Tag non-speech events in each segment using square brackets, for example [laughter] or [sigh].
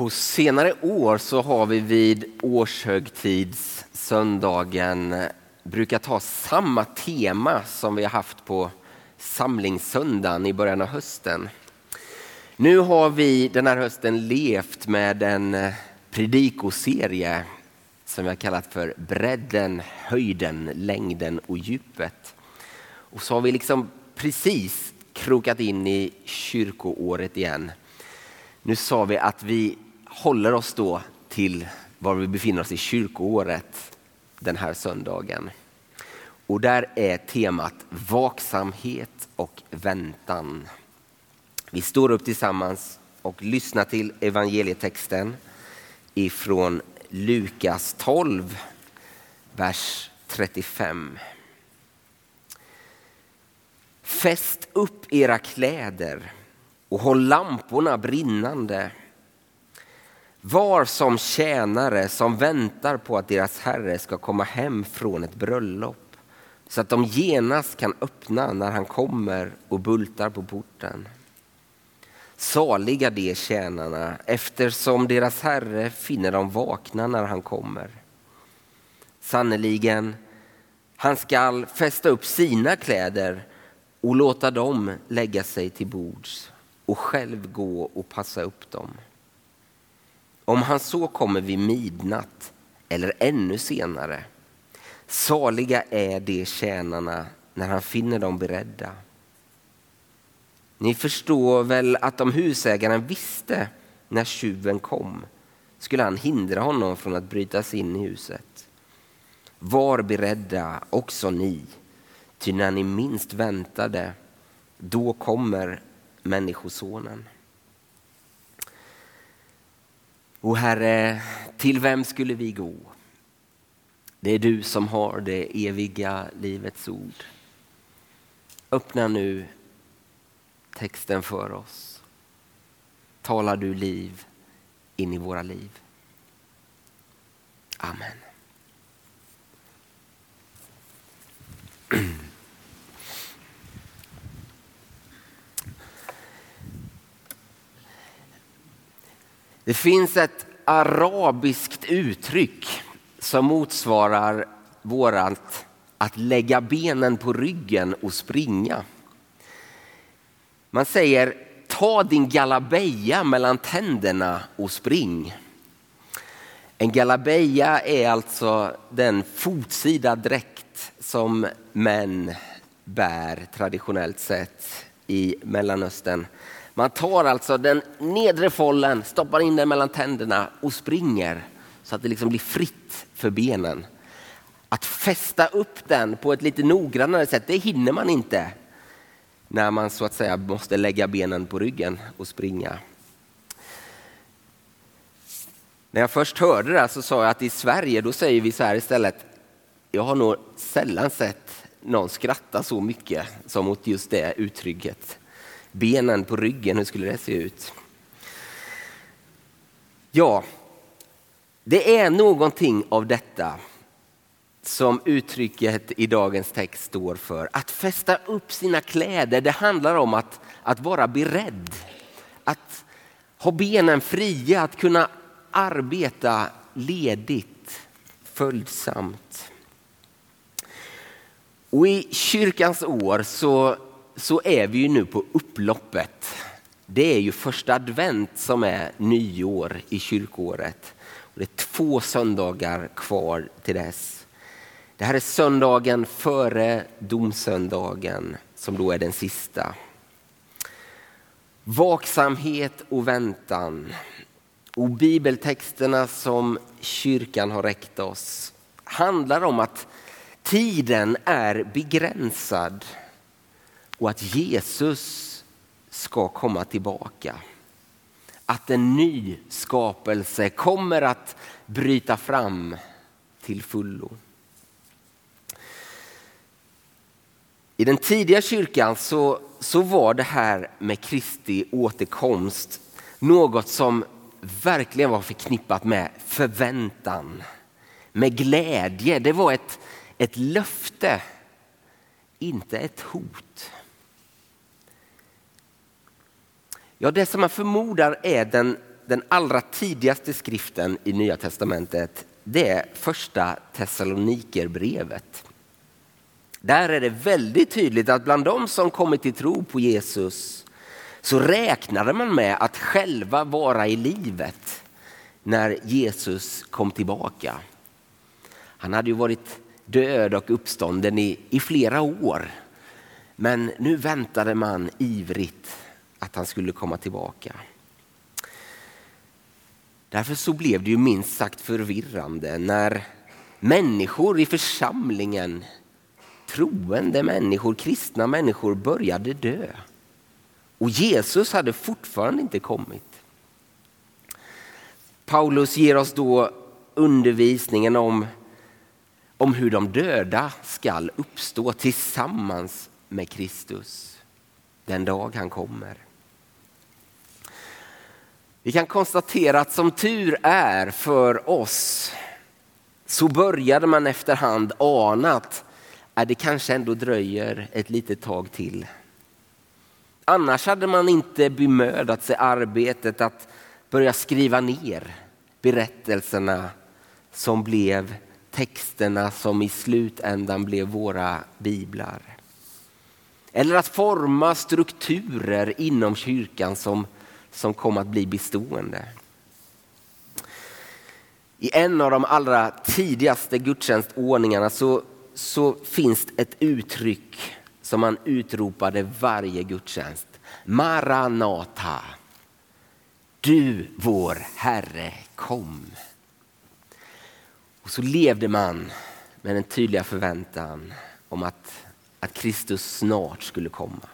På senare år så har vi vid årshögtidssöndagen brukat ha samma tema som vi har haft på samlingssöndagen i början av hösten. Nu har vi den här hösten levt med en eh, predikoserie som vi har kallat för bredden, höjden, längden och djupet. Och så har vi liksom precis krokat in i kyrkoåret igen. Nu sa vi att vi håller oss då till var vi befinner oss i kyrkoåret den här söndagen. Och där är temat vaksamhet och väntan. Vi står upp tillsammans och lyssnar till evangelietexten ifrån Lukas 12, vers 35. Fäst upp era kläder och håll lamporna brinnande. Var som tjänare som väntar på att deras herre ska komma hem från ett bröllop så att de genast kan öppna när han kommer och bultar på porten. Saliga de tjänarna eftersom deras herre finner dem vakna när han kommer. Sannerligen, han skall fästa upp sina kläder och låta dem lägga sig till bords och själv gå och passa upp dem. Om han så kommer vid midnatt eller ännu senare, saliga är de tjänarna när han finner dem beredda. Ni förstår väl att om husägaren visste när tjuven kom skulle han hindra honom från att bryta sig in i huset. Var beredda också ni, ty när ni minst väntade, då kommer Människosonen. Och Herre, till vem skulle vi gå? Det är du som har det eviga livets ord. Öppna nu texten för oss. Talar du liv in i våra liv. Amen. [clears throat] Det finns ett arabiskt uttryck som motsvarar vårat att lägga benen på ryggen och springa. Man säger ta din galabeja mellan tänderna och spring. En galabeja är alltså den fotsida dräkt som män bär traditionellt sett i Mellanöstern. Man tar alltså den nedre follen, stoppar in den mellan tänderna och springer så att det liksom blir fritt för benen. Att fästa upp den på ett lite noggrannare sätt, det hinner man inte när man så att säga måste lägga benen på ryggen och springa. När jag först hörde det så sa jag att i Sverige då säger vi så här istället. Jag har nog sällan sett någon skratta så mycket som åt just det uttrycket. Benen på ryggen, hur skulle det se ut? Ja, det är någonting av detta som uttrycket i dagens text står för. Att fästa upp sina kläder, det handlar om att, att vara beredd. Att ha benen fria, att kunna arbeta ledigt, följsamt. Och i kyrkans år så, så är vi ju nu på upploppet. Det är ju första advent som är nyår i kyrkåret. Det är två söndagar kvar till dess. Det här är söndagen före domsöndagen som då är den sista. Vaksamhet och väntan. Och bibeltexterna som kyrkan har räckt oss handlar om att tiden är begränsad och att Jesus ska komma tillbaka. Att en ny skapelse kommer att bryta fram till fullo. I den tidiga kyrkan så, så var det här med Kristi återkomst något som verkligen var förknippat med förväntan, med glädje. Det var ett, ett löfte, inte ett hot. Ja, det som man förmodar är den, den allra tidigaste skriften i Nya Testamentet det är första Thessalonikerbrevet. Där är det väldigt tydligt att bland de som kommit till tro på Jesus så räknade man med att själva vara i livet när Jesus kom tillbaka. Han hade ju varit död och uppstånden i, i flera år. Men nu väntade man ivrigt att han skulle komma tillbaka. Därför så blev det ju minst sagt förvirrande när människor i församlingen, troende människor, kristna människor började dö. Och Jesus hade fortfarande inte kommit. Paulus ger oss då undervisningen om, om hur de döda skall uppstå tillsammans med Kristus den dag han kommer. Vi kan konstatera att som tur är för oss så började man efterhand ana att äh, det kanske ändå dröjer ett litet tag till. Annars hade man inte bemödat sig arbetet att börja skriva ner berättelserna som blev texterna som i slutändan blev våra biblar. Eller att forma strukturer inom kyrkan som, som kom att bli bestående. I en av de allra tidigaste gudstjänstordningarna så, så finns ett uttryck som man utropade varje gudstjänst. Maranata. Du vår Herre kom. Och så levde man med den tydliga förväntan om att, att Kristus snart skulle komma.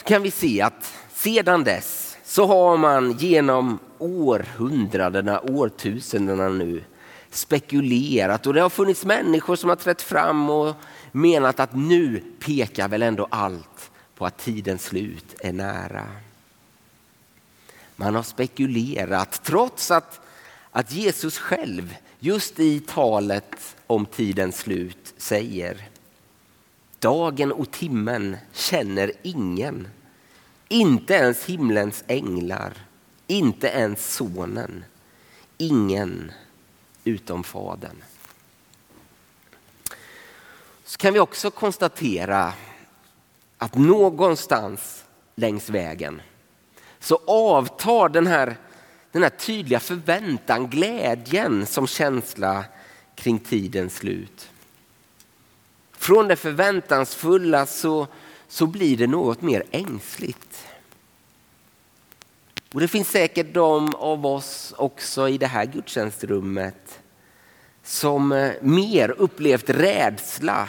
Så kan vi se att sedan dess så har man genom århundradena, årtusendena nu spekulerat och det har funnits människor som har trätt fram och menat att nu pekar väl ändå allt på att tidens slut är nära. Man har spekulerat trots att, att Jesus själv just i talet om tidens slut säger Dagen och timmen känner ingen, inte ens himlens änglar, inte ens sonen, ingen utom fadern. Så kan vi också konstatera att någonstans längs vägen så avtar den här, den här tydliga förväntan, glädjen som känsla kring tidens slut. Från det förväntansfulla så, så blir det något mer ängsligt. Och det finns säkert de av oss också i det här gudstjänstrummet som eh, mer upplevt rädsla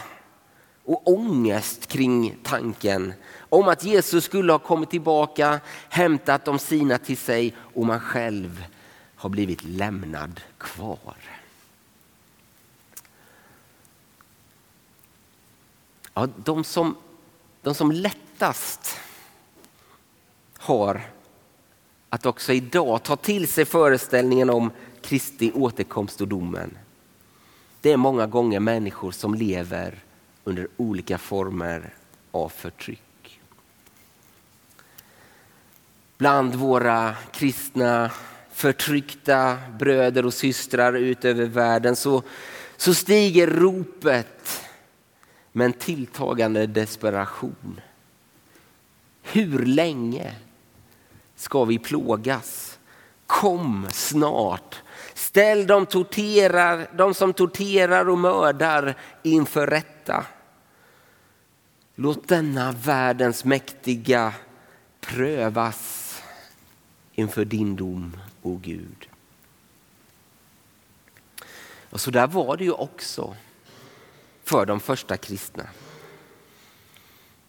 och ångest kring tanken om att Jesus skulle ha kommit tillbaka, hämtat de sina till sig och man själv har blivit lämnad kvar. Ja, de, som, de som lättast har att också idag ta till sig föreställningen om Kristi återkomst och domen. Det är många gånger människor som lever under olika former av förtryck. Bland våra kristna förtryckta bröder och systrar ut över världen så, så stiger ropet med en tilltagande desperation. Hur länge ska vi plågas? Kom snart Ställ de, torterar, de som torterar och mördar inför rätta. Låt denna världens mäktiga prövas inför din dom, o oh Gud. Och så där var det ju också för de första kristna.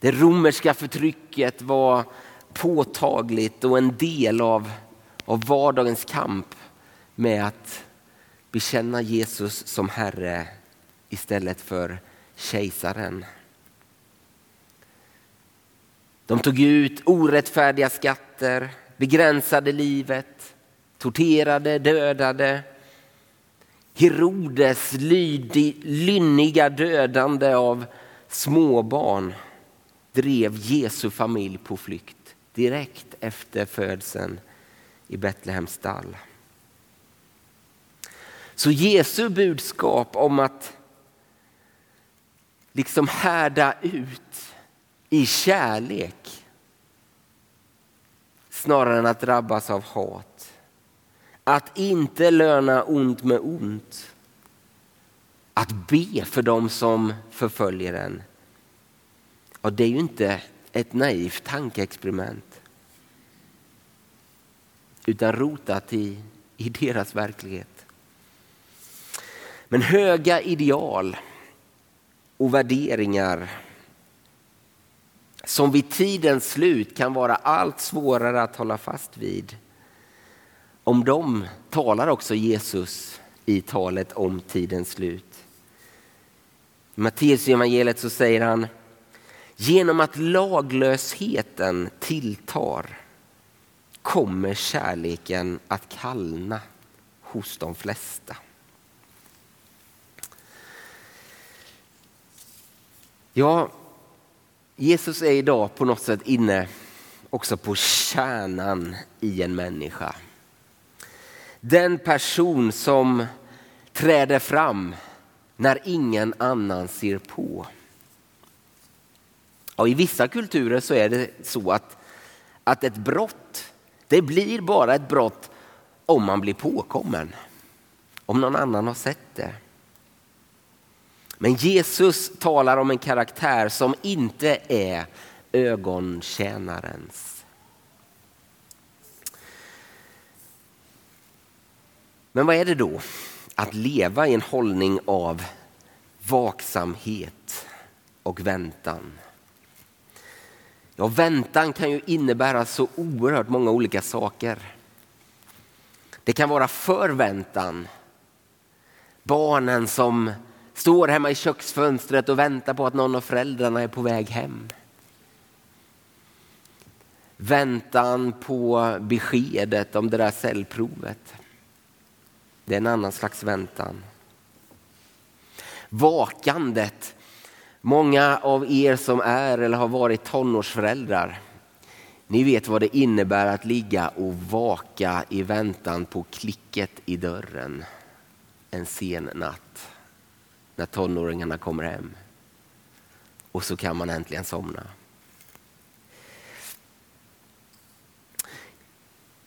Det romerska förtrycket var påtagligt och en del av, av vardagens kamp med att bekänna Jesus som Herre istället för kejsaren. De tog ut orättfärdiga skatter, begränsade livet, torterade, dödade. Herodes lynniga dödande av småbarn drev Jesu familj på flykt direkt efter födseln i Betlehems stall. Så Jesu budskap om att liksom härda ut i kärlek snarare än att drabbas av hat. Att inte löna ont med ont. Att be för dem som förföljer en. Och det är ju inte ett naivt tankeexperiment. Utan rotat i, i deras verklighet. Men höga ideal och värderingar som vid tidens slut kan vara allt svårare att hålla fast vid. Om dem talar också Jesus i talet om tidens slut. I Matteus evangeliet så säger han Genom att laglösheten tilltar kommer kärleken att kallna hos de flesta. Ja, Jesus är idag på något sätt inne också på kärnan i en människa. Den person som träder fram när ingen annan ser på. Och I vissa kulturer så är det så att, att ett brott, det blir bara ett brott om man blir påkommen. Om någon annan har sett det. Men Jesus talar om en karaktär som inte är ögontjänarens. Men vad är det då att leva i en hållning av vaksamhet och väntan? Ja, väntan kan ju innebära så oerhört många olika saker. Det kan vara förväntan. Barnen som står hemma i köksfönstret och väntar på att någon av föräldrarna är på väg hem. Väntan på beskedet om det där cellprovet. Det är en annan slags väntan. Vakandet. Många av er som är eller har varit tonårsföräldrar, ni vet vad det innebär att ligga och vaka i väntan på klicket i dörren en sen natt när tonåringarna kommer hem. Och så kan man äntligen somna.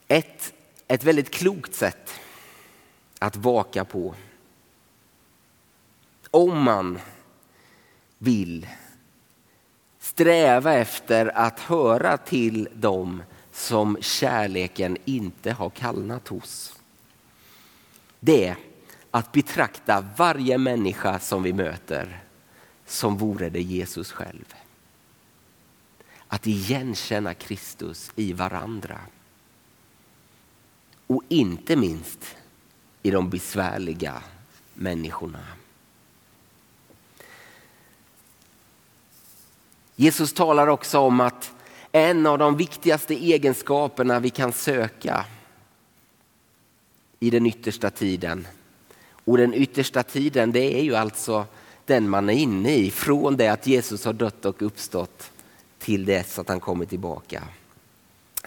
Ett, ett väldigt klokt sätt att vaka på. Om man vill sträva efter att höra till dem som kärleken inte har kallnat hos. Det är att betrakta varje människa som vi möter som vore det Jesus själv. Att igenkänna Kristus i varandra. Och inte minst i de besvärliga människorna. Jesus talar också om att en av de viktigaste egenskaperna vi kan söka i den yttersta tiden och den yttersta tiden det är ju alltså den man är inne i från det att Jesus har dött och uppstått till dess att han kommer tillbaka.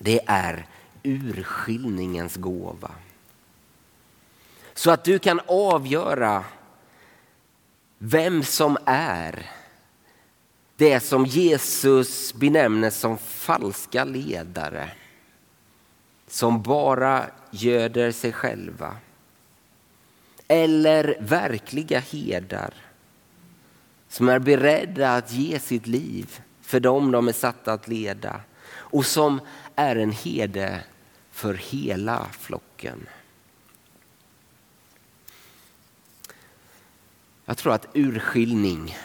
Det är urskiljningens gåva. Så att du kan avgöra vem som är det som Jesus benämner som falska ledare. Som bara göder sig själva eller verkliga herdar som är beredda att ge sitt liv för dem de är satta att leda och som är en herde för hela flocken. Jag tror att urskiljning,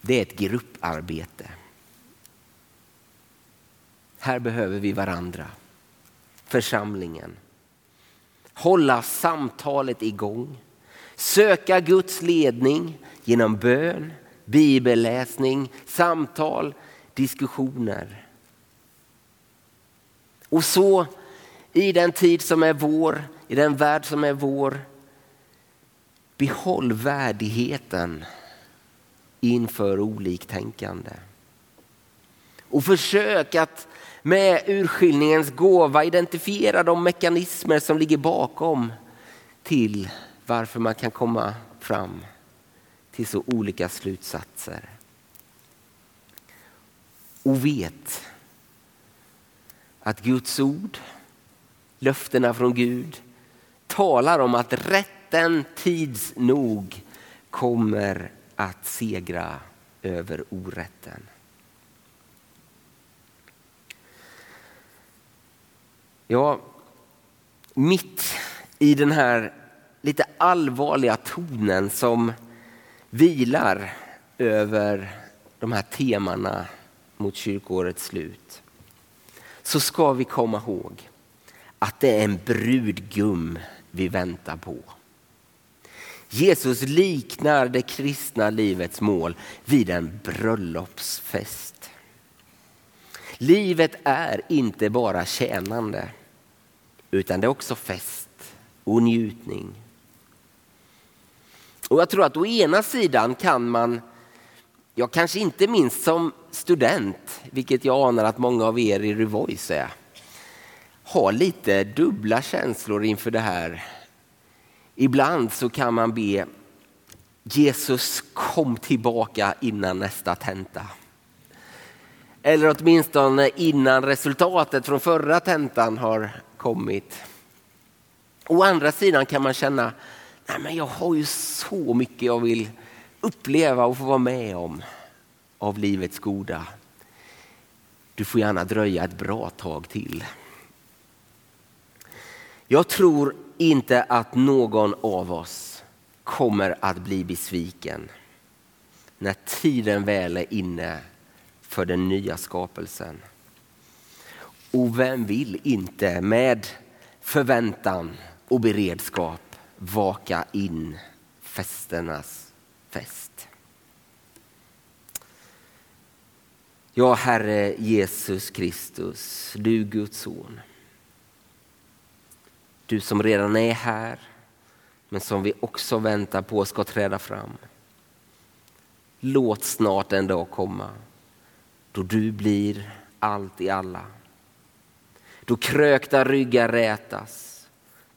det är ett grupparbete. Här behöver vi varandra, församlingen hålla samtalet igång, söka Guds ledning genom bön, bibelläsning, samtal, diskussioner. Och så i den tid som är vår, i den värld som är vår, behåll värdigheten inför oliktänkande. Och försök att med urskiljningens gåva identifiera de mekanismer som ligger bakom till varför man kan komma fram till så olika slutsatser. Och vet att Guds ord, löftena från Gud talar om att rätt rätten tids nog kommer att segra över orätten. Ja, mitt i den här lite allvarliga tonen som vilar över de här temana mot kyrkårets slut så ska vi komma ihåg att det är en brudgum vi väntar på. Jesus liknar det kristna livets mål vid en bröllopsfest. Livet är inte bara tjänande utan det är också fest och njutning. Och jag tror att å ena sidan kan man, ja kanske inte minst som student, vilket jag anar att många av er i Revoice är, ha lite dubbla känslor inför det här. Ibland så kan man be Jesus kom tillbaka innan nästa tenta. Eller åtminstone innan resultatet från förra tentan har kommit. Å andra sidan kan man känna, nej men jag har ju så mycket jag vill uppleva och få vara med om av livets goda. Du får gärna dröja ett bra tag till. Jag tror inte att någon av oss kommer att bli besviken när tiden väl är inne för den nya skapelsen. Och vem vill inte med förväntan och beredskap vaka in festernas fest. Ja, Herre Jesus Kristus, du Guds son. Du som redan är här, men som vi också väntar på ska träda fram. Låt snart en dag komma då du blir allt i alla. Då krökta ryggar rätas,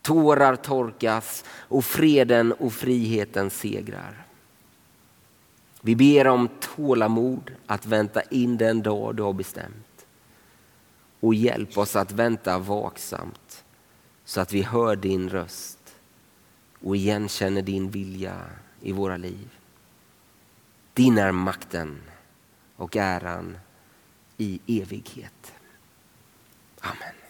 tårar torkas och freden och friheten segrar. Vi ber om tålamod att vänta in den dag du har bestämt. Och hjälp oss att vänta vaksamt så att vi hör din röst och igenkänner din vilja i våra liv. Din är makten och äran i evighet. Amen.